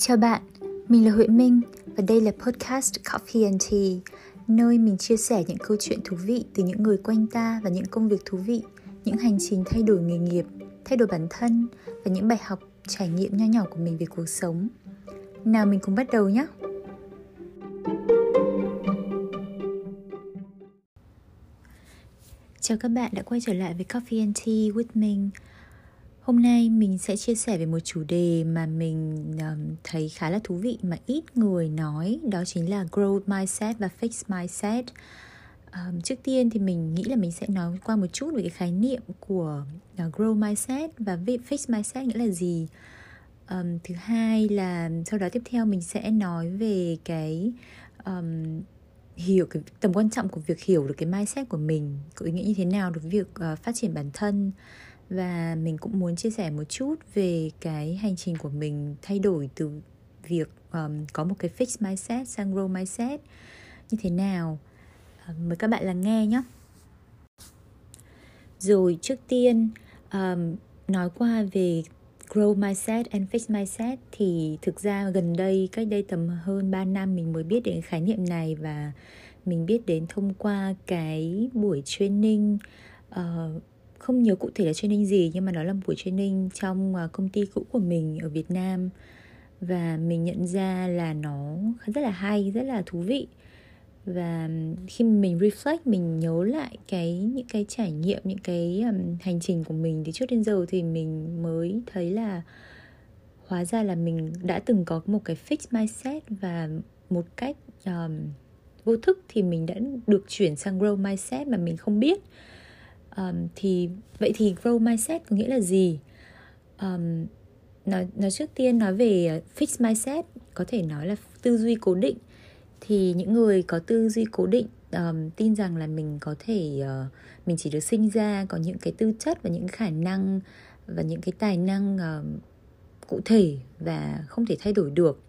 Chào bạn, mình là Huệ Minh và đây là podcast Coffee and Tea, nơi mình chia sẻ những câu chuyện thú vị từ những người quanh ta và những công việc thú vị, những hành trình thay đổi nghề nghiệp, thay đổi bản thân và những bài học trải nghiệm nho nhỏ của mình về cuộc sống. Nào mình cùng bắt đầu nhé! Chào các bạn đã quay trở lại với Coffee and Tea with mình. Hôm nay mình sẽ chia sẻ về một chủ đề mà mình um, thấy khá là thú vị mà ít người nói, đó chính là growth mindset và fixed mindset. Um, trước tiên thì mình nghĩ là mình sẽ nói qua một chút về cái khái niệm của à, uh, growth mindset và fixed mindset nghĩa là gì. Um, thứ hai là sau đó tiếp theo mình sẽ nói về cái um, hiểu cái tầm quan trọng của việc hiểu được cái mindset của mình có ý nghĩa như thế nào đối với việc uh, phát triển bản thân và mình cũng muốn chia sẻ một chút về cái hành trình của mình thay đổi từ việc um, có một cái fixed mindset sang grow mindset. Như thế nào? Uh, mời các bạn lắng nghe nhé. Rồi trước tiên um, nói qua về grow mindset and fixed mindset thì thực ra gần đây cách đây tầm hơn 3 năm mình mới biết đến khái niệm này và mình biết đến thông qua cái buổi training uh, không nhớ cụ thể là training gì nhưng mà nó là một buổi training trong à, công ty cũ của mình ở Việt Nam. Và mình nhận ra là nó rất là hay rất là thú vị. Và khi mình reflect mình nhớ lại cái những cái trải nghiệm những cái um, hành trình của mình từ trước đến giờ thì mình mới thấy là hóa ra là mình đã từng có một cái fixed mindset và một cách um, vô thức thì mình đã được chuyển sang grow mindset mà mình không biết um, thì vậy thì grow mindset có nghĩa là gì? Um, nói, nói trước tiên nói về ờ, fixed mindset có thể nói là tư duy cố định. Thì những người có tư duy cố định um, tin rằng là mình có thể uh, mình chỉ được sinh ra có những cái tư chất và những khả năng và những cái tài năng uh, cụ thể và không thể thay đổi được.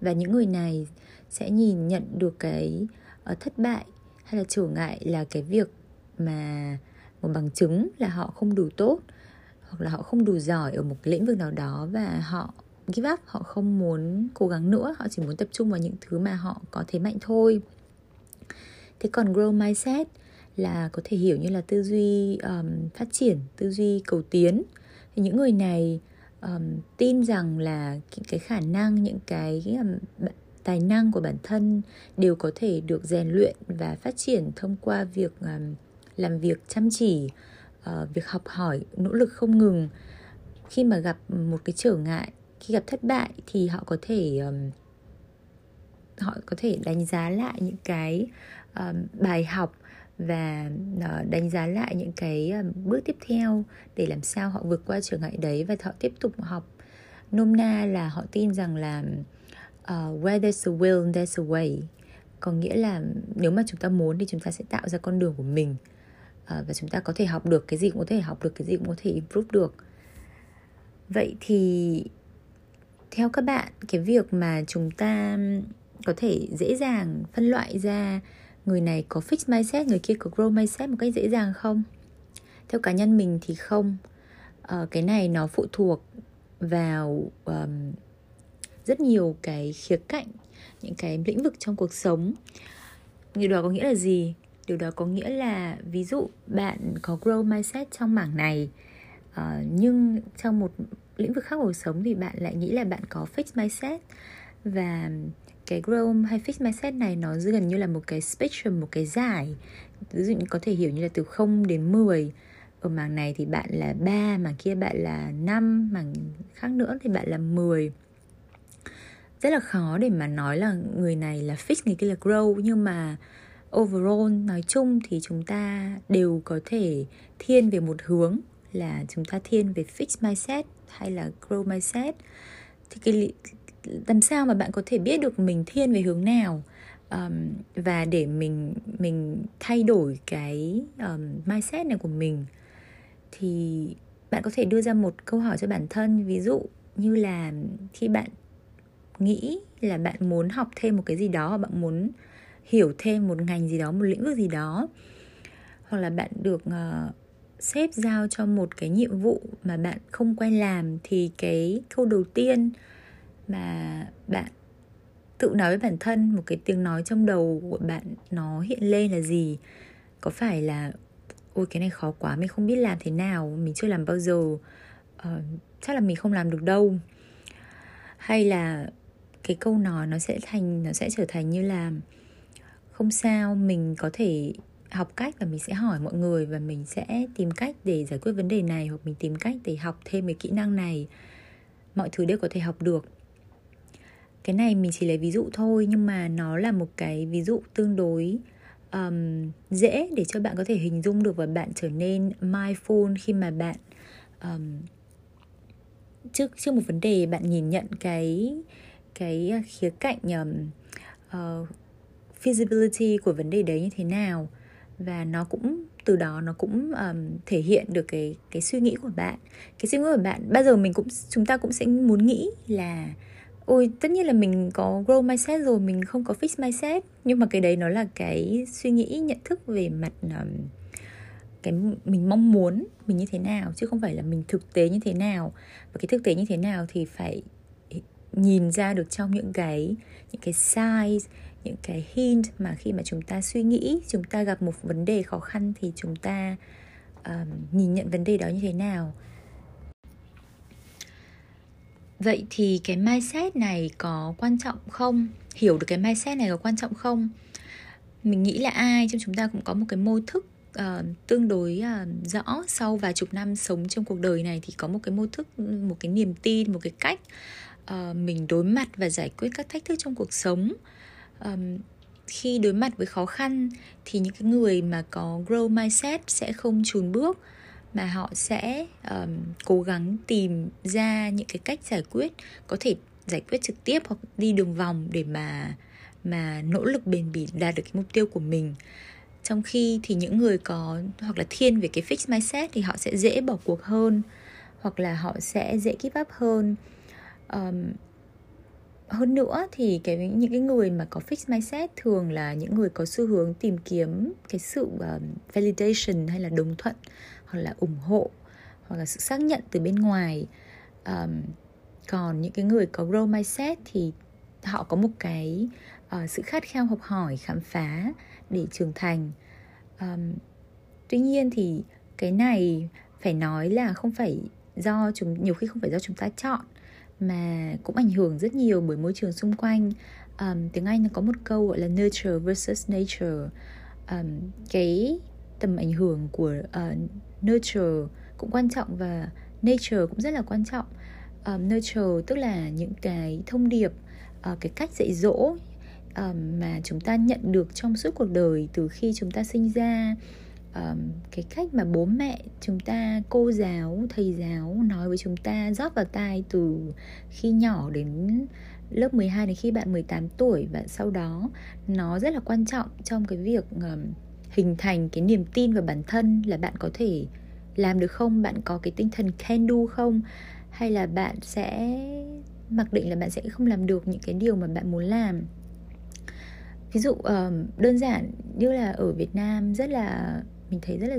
Và những người này sẽ nhìn nhận được cái uh, thất bại hay là trở ngại là cái việc mà một bằng chứng là họ không đủ tốt hoặc là họ không đủ giỏi ở một cái lĩnh vực nào đó và họ give up họ không muốn cố gắng nữa họ chỉ muốn tập trung vào những thứ mà họ có thế mạnh thôi. Thế còn grow mindset là có thể hiểu như là tư duy um, phát triển tư duy cầu tiến. Thì những người này um, tin rằng là cái khả năng những cái um, tài năng của bản thân đều có thể được rèn luyện và phát triển thông qua việc um, làm việc chăm chỉ uh, việc học hỏi nỗ lực không ngừng. Khi mà gặp một cái trở ngại khi gặp thất bại thì họ có thể um, họ có thể đánh giá lại những cái um, bài học và uh, đánh giá lại những cái um, bước tiếp theo để làm sao họ vượt qua trở ngại đấy và họ tiếp tục học. Nôm na là họ tin rằng là uh, where there's a will there's a way. Có nghĩa là nếu mà chúng ta muốn thì chúng ta sẽ tạo ra con đường của mình. Ờ, và chúng ta có thể học được cái gì cũng có thể học được cái gì cũng có thể improve được. Vậy thì theo các bạn cái việc mà chúng ta có thể dễ dàng phân loại ra người này có fix mindset người kia có grow mindset một cách dễ dàng không? Theo cá nhân mình thì không. À, cái này nó phụ thuộc vào um, rất nhiều cái khía cạnh những cái lĩnh vực trong cuộc sống. Điều đó có nghĩa là gì? Điều đó có nghĩa là ví dụ bạn có grow mindset trong mảng này uh, nhưng trong một lĩnh vực khác cuộc sống thì bạn lại nghĩ là bạn có fixed mindset. Và cái grow hay fixed mindset này nó gần như là một cái spectrum một cái giải ví dụ như có thể hiểu như là từ 0 đến 10 ở mảng này thì bạn là 3 mảng kia bạn là 5 mảng khác nữa thì bạn là 10 rất là khó để mà nói là người này là fix người kia là grow. Nhưng mà overall nói chung thì chúng ta đều có thể thiên về một hướng là chúng ta thiên về fix mindset hay là grow mindset. Thì cái làm sao mà bạn có thể biết được mình thiên về hướng nào? Um, và để mình mình thay đổi cái um, mindset này của mình thì bạn có thể đưa ra một câu hỏi cho bản thân. Ví dụ như là khi bạn nghĩ là bạn muốn học thêm một cái gì đó bạn muốn hiểu thêm một ngành gì đó một lĩnh vực gì đó. Hoặc là bạn được uh, sếp giao cho một cái nhiệm vụ mà bạn không quen làm thì cái câu đầu tiên mà bạn tự nói với bản thân một cái tiếng nói trong đầu của bạn nó hiện lên là gì? Có phải là ôi cái này khó quá mình không biết làm thế nào mình chưa làm bao giờ uh, chắc là mình không làm được đâu. Hay là cái câu nói nó sẽ thành nó sẽ trở thành như là không sao mình có thể học cách và mình sẽ hỏi mọi người và mình sẽ tìm cách để giải quyết vấn đề này hoặc mình tìm cách để học thêm cái kỹ năng này. Mọi thứ đều có thể học được. Cái này mình chỉ lấy ví dụ thôi nhưng mà nó là một cái ví dụ tương đối um, dễ để cho bạn có thể hình dung được và bạn trở nên mindful khi mà bạn um, trước trước một vấn đề bạn nhìn nhận cái cái khía cạnh um, uh, feasibility của vấn đề đấy như thế nào. Và nó cũng từ đó nó cũng um, thể hiện được cái cái suy nghĩ của bạn. Cái suy nghĩ của bạn bao giờ mình cũng chúng ta cũng sẽ muốn nghĩ là ôi tất nhiên là mình có grow mindset rồi mình không có fix mindset. Nhưng mà cái đấy nó là cái suy nghĩ nhận thức về mặt um, cái mình mong muốn mình như thế nào chứ không phải là mình thực tế như thế nào. Và cái thực tế như thế nào thì phải nhìn ra được trong những cái những cái size những cái hint mà khi mà chúng ta suy nghĩ chúng ta gặp một vấn đề khó khăn thì chúng ta um, nhìn nhận vấn đề đó như thế nào? Vậy thì cái mindset này có quan trọng không? Hiểu được cái mindset này có quan trọng không? Mình nghĩ là ai trong chúng ta cũng có một cái mô thức uh, tương đối uh, rõ sau vài chục năm sống trong cuộc đời này thì có một cái mô thức một cái niềm tin một cái cách uh, mình đối mặt và giải quyết các thách thức trong cuộc sống um, khi đối mặt với khó khăn thì những cái người mà có grow mindset sẽ không chùn bước mà họ sẽ um, cố gắng tìm ra những cái cách giải quyết có thể giải quyết trực tiếp hoặc đi đường vòng để mà mà nỗ lực bền bỉ đạt được cái mục tiêu của mình. Trong khi thì những người có hoặc là thiên về cái fix mindset thì họ sẽ dễ bỏ cuộc hơn hoặc là họ sẽ dễ give up hơn. Um, hơn nữa thì cái những cái người mà có fix mindset thường là những người có xu hướng tìm kiếm cái sự um, validation hay là đồng thuận hoặc là ủng hộ hoặc là sự xác nhận từ bên ngoài. Um, còn những cái người có grow mindset thì họ có một cái uh, sự khát khao học hỏi khám phá để trưởng thành. Um, tuy nhiên thì cái này phải nói là không phải do chúng nhiều khi không phải do chúng ta chọn mà cũng ảnh hưởng rất nhiều bởi môi trường xung quanh. Um, tiếng anh nó có một câu gọi là nurture versus nature. Um, cái tầm ảnh hưởng của uh, nurture cũng quan trọng và nature cũng rất là quan trọng. Um, nurture tức là những cái thông điệp uh, cái cách dạy dỗ um, mà chúng ta nhận được trong suốt cuộc đời từ khi chúng ta sinh ra um, cái cách mà bố mẹ chúng ta cô giáo thầy giáo nói với chúng ta rót vào tai từ khi nhỏ đến lớp 12 đến khi bạn 18 tuổi và sau đó nó rất là quan trọng trong cái việc um, hình thành cái niềm tin vào bản thân là bạn có thể làm được không bạn có cái tinh thần can do không hay là bạn sẽ mặc định là bạn sẽ không làm được những cái điều mà bạn muốn làm. Ví dụ đơn giản như là ở Việt Nam rất là mình thấy rất là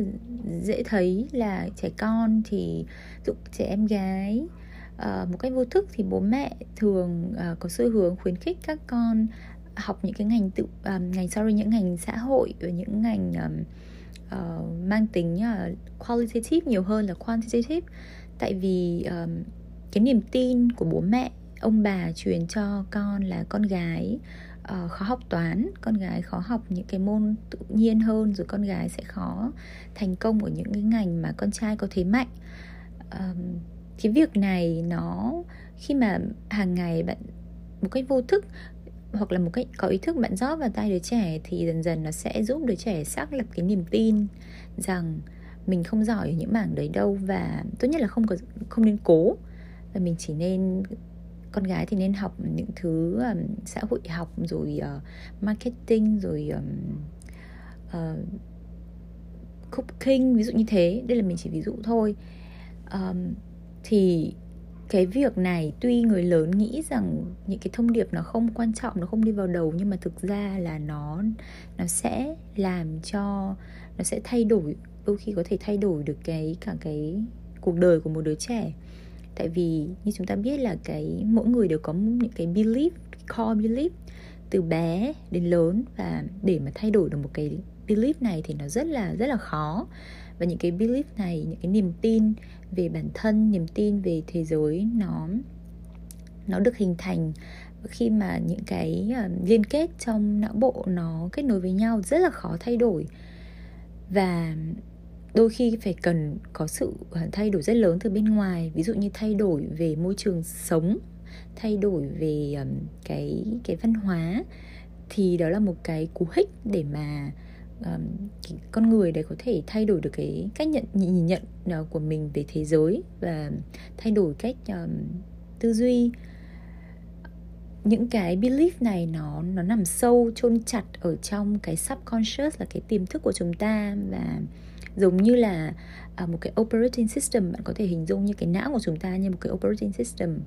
dễ thấy là trẻ con thì dụ trẻ em gái uh, một cách vô thức thì bố mẹ thường uh, có xu hướng khuyến khích các con học những cái ngành tự um, ngành sorry những ngành xã hội và những ngành um, uh, mang tính uh, qualitative nhiều hơn là quantitative. Tại vì um, cái niềm tin của bố mẹ ông bà truyền cho con là con gái uh, khó học toán con gái khó học những cái môn tự nhiên hơn rồi con gái sẽ khó thành công ở những cái ngành mà con trai có thế mạnh. Um, cái việc này nó khi mà hàng ngày bạn một cách vô thức hoặc là một cách có ý thức bạn rót vào tay đứa trẻ thì dần dần nó sẽ giúp đứa trẻ xác lập cái niềm tin rằng mình không giỏi ở những mảng đấy đâu và tốt nhất là không có không nên cố và mình chỉ nên con gái thì nên học những thứ um, xã hội học rồi uh, marketing rồi um, uh, cooking ví dụ như thế. Đây là mình chỉ ví dụ thôi. Um, thì cái việc này tuy người lớn nghĩ rằng những cái thông điệp nó không quan trọng nó không đi vào đầu nhưng mà thực ra là nó nó sẽ làm cho nó sẽ thay đổi đôi khi có thể thay đổi được cái cả cái cuộc đời của một đứa trẻ tại vì như chúng ta biết là cái, mỗi người đều có những cái belief, core belief, từ bé đến lớn. Và để mà thay đổi được một cái belief này thì nó rất là rất là khó. Và những cái belief này, những cái niềm tin về bản thân, niềm tin về thế giới, nó nó được hình thành khi mà những cái ờ, liên kết trong não bộ nó kết nối với nhau rất là khó thay đổi. Và đôi khi phải cần có sự à, thay đổi rất lớn từ bên ngoài. Ví dụ như thay đổi về môi trường sống thay đổi về um, cái cái văn hóa thì đó là một cái cú hích để mà um, con người đấy có thể thay đổi được cái cách nhận nhìn nhận uh, của mình về thế giới và thay đổi cách um, tư duy. Những cái belief này nó nó nằm sâu chôn chặt ở trong cái subconscious là cái tiềm thức của chúng ta và giống như là à, một cái operating system bạn có thể hình dung như cái não của chúng ta như một cái operating system.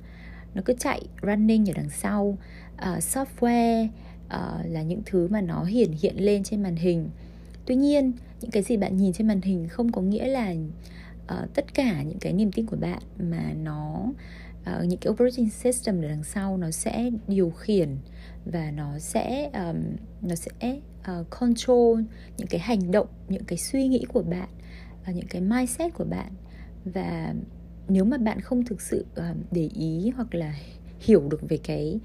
Nó cứ chạy running ở đằng sau. Uh, software uh, là những thứ mà nó hiển hiện lên trên màn hình. Tuy nhiên những cái gì bạn nhìn trên màn hình không có nghĩa là uh, tất cả những cái niềm tin của bạn mà nó uh, những cái operating system ở đằng sau nó sẽ điều khiển và nó sẽ um, nó sẽ uh, control những cái hành động những cái suy nghĩ của bạn uh, những cái mindset của bạn. Và nếu mà bạn không thực sự uh, để ý hoặc là hiểu được về cái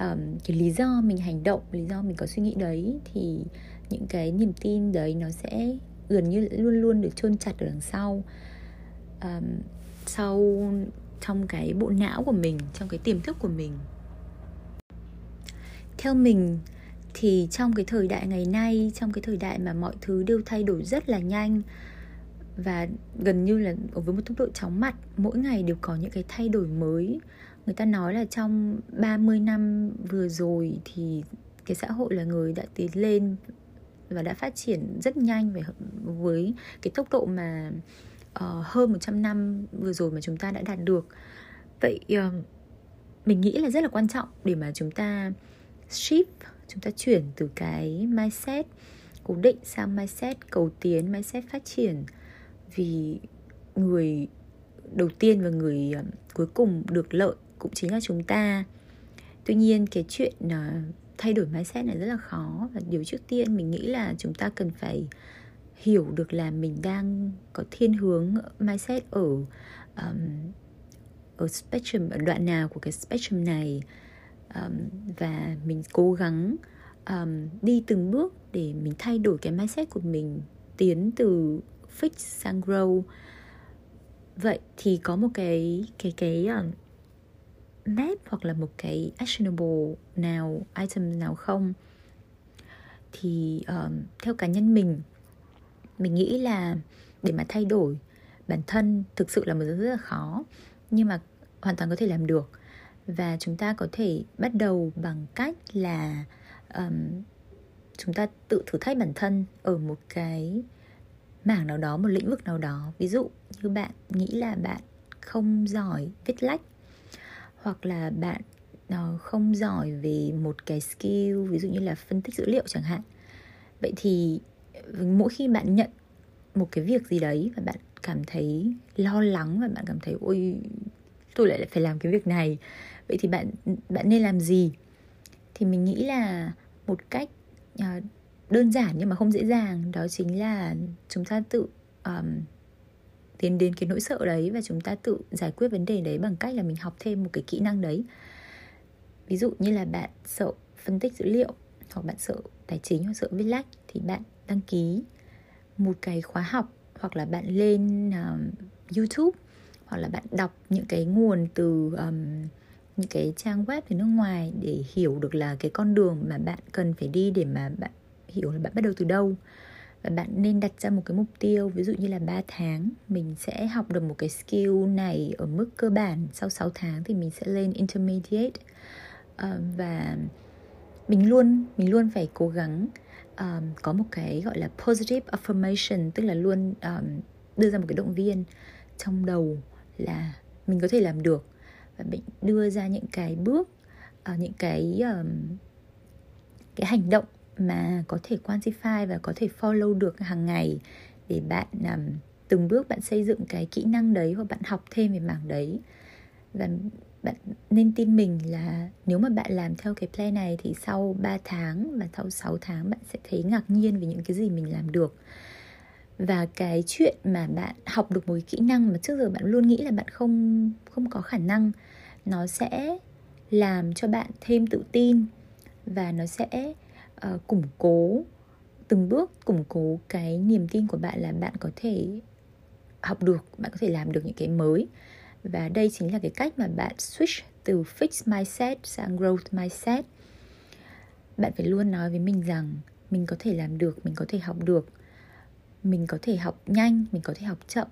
um, cái lý do mình hành động lý do mình có suy nghĩ đấy thì những cái niềm tin đấy nó sẽ gần như luôn luôn được chôn chặt ở đằng sau. Um, sau trong cái bộ não của mình trong cái tiềm thức của mình. Theo mình thì trong cái thời đại ngày nay trong cái thời đại mà mọi thứ đều thay đổi rất là nhanh và gần như là với một tốc độ chóng mặt mỗi ngày đều có những cái thay đổi mới. Người ta nói là trong 30 năm vừa rồi thì cái xã hội là người đã tiến lên và đã phát triển rất nhanh với với cái tốc độ mà uh, hơn 100 năm vừa rồi mà chúng ta đã đạt được. Vậy uh, mình nghĩ là rất là quan trọng để mà chúng ta shift chúng ta chuyển từ cái mindset cố định sang mindset cầu tiến mindset phát triển. Vì người đầu tiên và người um, cuối cùng được lợi cũng chính là chúng ta. Tuy nhiên cái chuyện ờ, thay đổi mindset này rất là khó và điều trước tiên mình nghĩ là chúng ta cần phải hiểu được là mình đang có thiên hướng mindset ở um, ở spectrum ở đoạn nào của cái spectrum này um, và mình cố gắng um, đi từng bước để mình thay đổi cái mindset của mình tiến từ fix sang grow. Vậy thì có một cái cái cái um, map hoặc là một cái actionable nào item nào không? Thì um, theo cá nhân mình mình nghĩ là để mà thay đổi bản thân thực sự là một thứ rất là khó nhưng mà hoàn toàn có thể làm được và chúng ta có thể bắt đầu bằng cách là um, chúng ta tự thử thách bản thân ở một cái mảng nào đó một lĩnh vực nào đó. Ví dụ như bạn nghĩ là bạn không giỏi viết lách hoặc là bạn uh, không giỏi về một cái skill ví dụ như là phân tích dữ liệu chẳng hạn. Vậy thì ờ, mỗi khi bạn nhận một cái việc gì đấy và bạn cảm thấy lo lắng và bạn cảm thấy ôi tôi lại phải làm cái việc này. Vậy thì bạn bạn nên làm gì? Thì mình nghĩ là một cách à, đơn giản nhưng mà không dễ dàng đó chính là chúng ta tự um, tiến đến cái nỗi sợ đấy và chúng ta tự giải quyết vấn đề đấy bằng cách là mình học thêm một cái kỹ năng đấy. Ví dụ như là bạn sợ phân tích dữ liệu hoặc bạn sợ tài chính hoặc sợ viết lách thì bạn đăng ký một cái khóa học hoặc là bạn lên uh, youtube hoặc là bạn đọc những cái nguồn từ um, những cái trang web từ nước ngoài để hiểu được là cái con đường mà bạn cần phải đi để mà bạn hiểu là bạn bắt đầu từ đâu. Và bạn nên đặt ra một cái mục tiêu ví dụ như là 3 tháng mình sẽ học được một cái skill này ở mức cơ bản sau 6 tháng thì mình sẽ lên intermediate. Uh, và mình luôn mình luôn phải cố gắng um, có một cái gọi là positive affirmation tức là luôn um, đưa ra một cái động viên trong đầu là mình có thể làm được. Và mình đưa ra những cái bước uh, những cái um, cái hành động mà có thể quantify và có thể follow được hàng ngày để bạn um, từng bước bạn xây dựng cái kỹ năng đấy hoặc bạn học thêm về mảng đấy. Và bạn nên tin mình là nếu mà bạn làm theo cái plan này thì sau 3 tháng và sau 6 tháng bạn sẽ thấy ngạc nhiên về những cái gì mình làm được và cái chuyện mà bạn học được một cái kỹ năng mà trước giờ bạn luôn nghĩ là bạn không không có khả năng nó sẽ làm cho bạn thêm tự tin và nó sẽ uh, củng cố từng bước củng cố cái niềm tin của bạn là bạn có thể học được bạn có thể làm được những cái mới. Và đây chính là cái cách mà bạn switch từ fixed mindset sang growth mindset. Bạn phải luôn nói với mình rằng mình có thể làm được mình có thể học được mình có thể học nhanh mình có thể học chậm.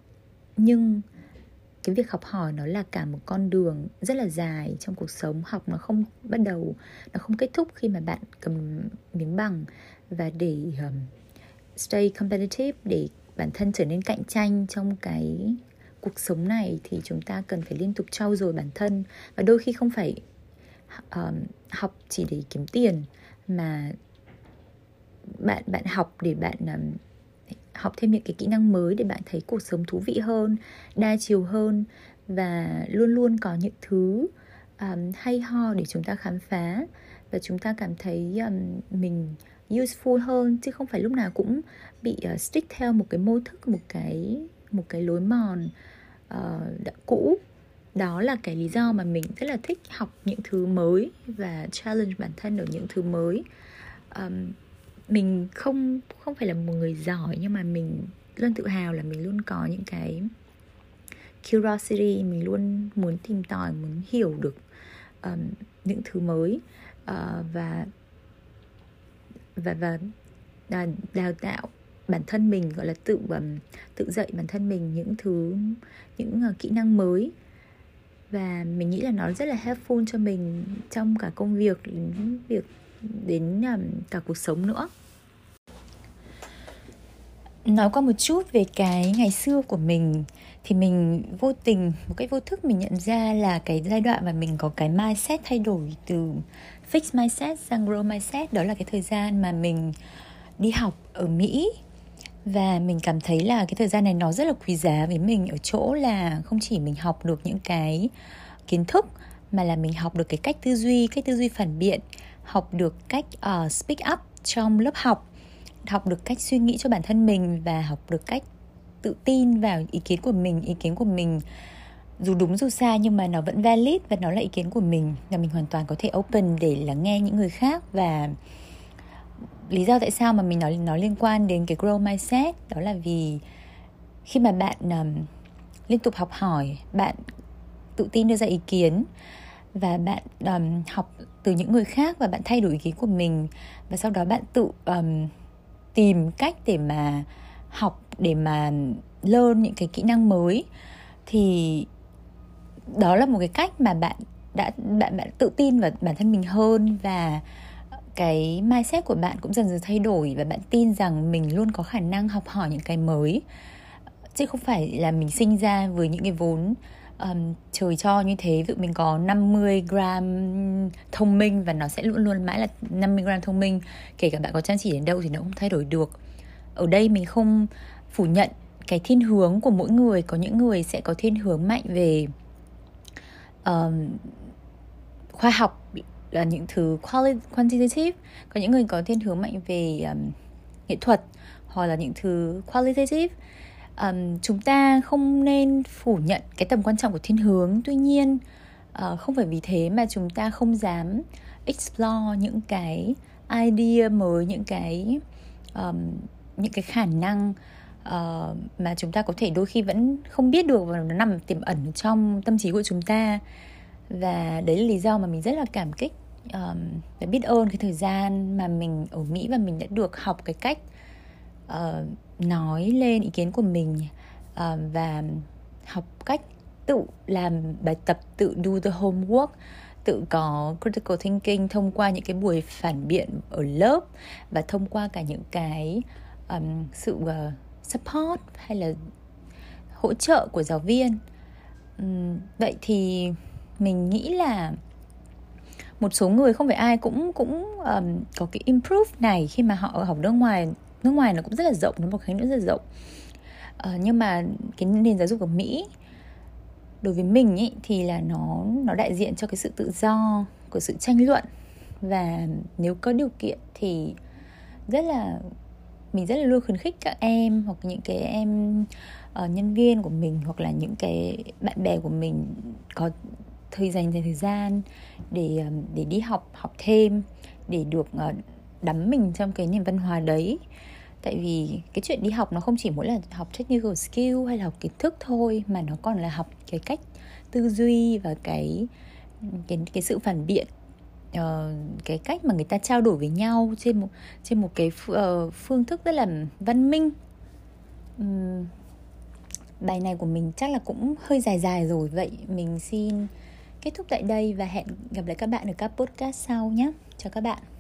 Nhưng cái việc học hỏi nó là cả một con đường rất là dài trong cuộc sống. Học nó không bắt đầu nó không kết thúc khi mà bạn cầm miếng bằng và để um, stay competitive để bản thân trở nên cạnh tranh trong cái cuộc sống này thì chúng ta cần phải liên tục trau dồi bản thân. Và đôi khi không phải um, học chỉ để kiếm tiền mà bạn bạn học để bạn um, học thêm những cái kỹ năng mới để bạn thấy cuộc sống thú vị hơn đa chiều hơn và luôn luôn có những thứ um, hay ho để chúng ta khám phá và chúng ta cảm thấy um, mình useful hơn chứ không phải lúc nào cũng bị uh, stick theo một cái mô thức một cái một cái lối mòn uh, đã cũ. Đó là cái lý do mà mình rất là thích học những thứ mới và challenge bản thân ở những thứ mới. Um, mình không không phải là một người giỏi nhưng mà mình luôn tự hào là mình luôn có những cái curiosity mình luôn muốn tìm tòi muốn hiểu được um, những thứ mới. Uh, và và và đào, đào tạo bản thân mình gọi là tự um, tự dạy bản thân mình những thứ những uh, kỹ năng mới. Và mình nghĩ là nó rất là helpful cho mình trong cả công việc đến việc đến cả cuộc sống nữa. Nói qua một chút về cái ngày xưa của mình, thì mình vô tình, một cách vô thức mình nhận ra là cái giai đoạn mà mình có cái mindset thay đổi từ fix mindset sang grow mindset, đó là cái thời gian mà mình đi học ở Mỹ. Và mình cảm thấy là cái thời gian này nó rất là quý giá với mình ở chỗ là không chỉ mình học được những cái kiến thức, mà là mình học được cái cách tư duy, cách tư duy phản biện học được cách uh, speak up trong lớp học học được cách suy nghĩ cho bản thân mình và học được cách tự tin vào ý kiến của mình ý kiến của mình. Dù đúng dù sai nhưng mà nó vẫn valid và nó là ý kiến của mình và mình hoàn toàn có thể open để lắng nghe những người khác. Và lý do tại sao mà mình nói nó liên quan đến cái grow mindset đó là vì khi mà bạn um, liên tục học hỏi bạn tự tin đưa ra ý kiến và bạn um, học từ những người khác và bạn thay đổi ý kiến của mình. Và sau đó bạn tự um, tìm cách để mà học để mà learn những cái kỹ năng mới. Thì đó là một cái cách mà bạn đã bạn bạn tự tin vào bản thân mình hơn và cái mindset của bạn cũng dần dần thay đổi và bạn tin rằng mình luôn có khả năng học hỏi những cái mới. Chứ không phải là mình sinh ra với những cái vốn um, trời cho như thế ví dụ mình có 50 gram thông minh và nó sẽ luôn luôn mãi là 50 gram thông minh kể cả bạn có chăm chỉ đến đâu thì nó không thay đổi được. Ở đây mình không phủ nhận cái thiên hướng của mỗi người có những người sẽ có thiên hướng mạnh về um, khoa học là những thứ quantitative có những người có thiên hướng mạnh về um, nghệ thuật hoặc là những thứ qualitative um, chúng ta không nên phủ nhận cái tầm quan trọng của thiên hướng. Tuy nhiên uh, không phải vì thế mà chúng ta không dám explore những cái idea mới những cái um, những cái khả năng uh, mà chúng ta có thể đôi khi vẫn không biết được và nó nằm tiềm ẩn trong tâm trí của chúng ta. Và đấy là lý do mà mình rất là cảm kích um, và biết ơn cái thời gian mà mình ở Mỹ và mình đã được học cái cách uh, nói lên ý kiến của mình uh, và học cách tự làm bài tập tự do the homework tự có critical thinking thông qua những cái buổi phản biện ở lớp và thông qua cả những cái um, sự uh, support hay là hỗ trợ của giáo viên. Um, vậy thì mình nghĩ là một số người không phải ai cũng cũng um, có cái improve này khi mà họ ở học nước ngoài nước ngoài nó cũng rất là rộng nó một khái niệm rất là rộng. Uh, nhưng mà cái nền giáo dục ở Mỹ đối với mình ý, thì là nó nó đại diện cho cái sự tự do của sự tranh luận. Và nếu có điều kiện thì rất là mình rất là luôn khuyến khích các em hoặc những cái em uh, nhân viên của mình hoặc là những cái bạn bè của mình có thời dành thời gian để ờ, để đi học học thêm để được uh, đắm mình trong cái nền văn hóa đấy tại vì cái chuyện đi học nó không chỉ mỗi là học technical skill hay là học kiến thức thôi mà nó còn là học cái cách tư duy và cái cái cái sự phản biện uh, cái cách mà người ta trao đổi với nhau trên một trên một cái uh, phương thức rất là văn minh. Um, bài này của mình chắc là cũng hơi dài dài rồi. Vậy mình xin kết thúc tại đây và hẹn gặp lại các bạn ở các podcast sau nhé. Chào các bạn.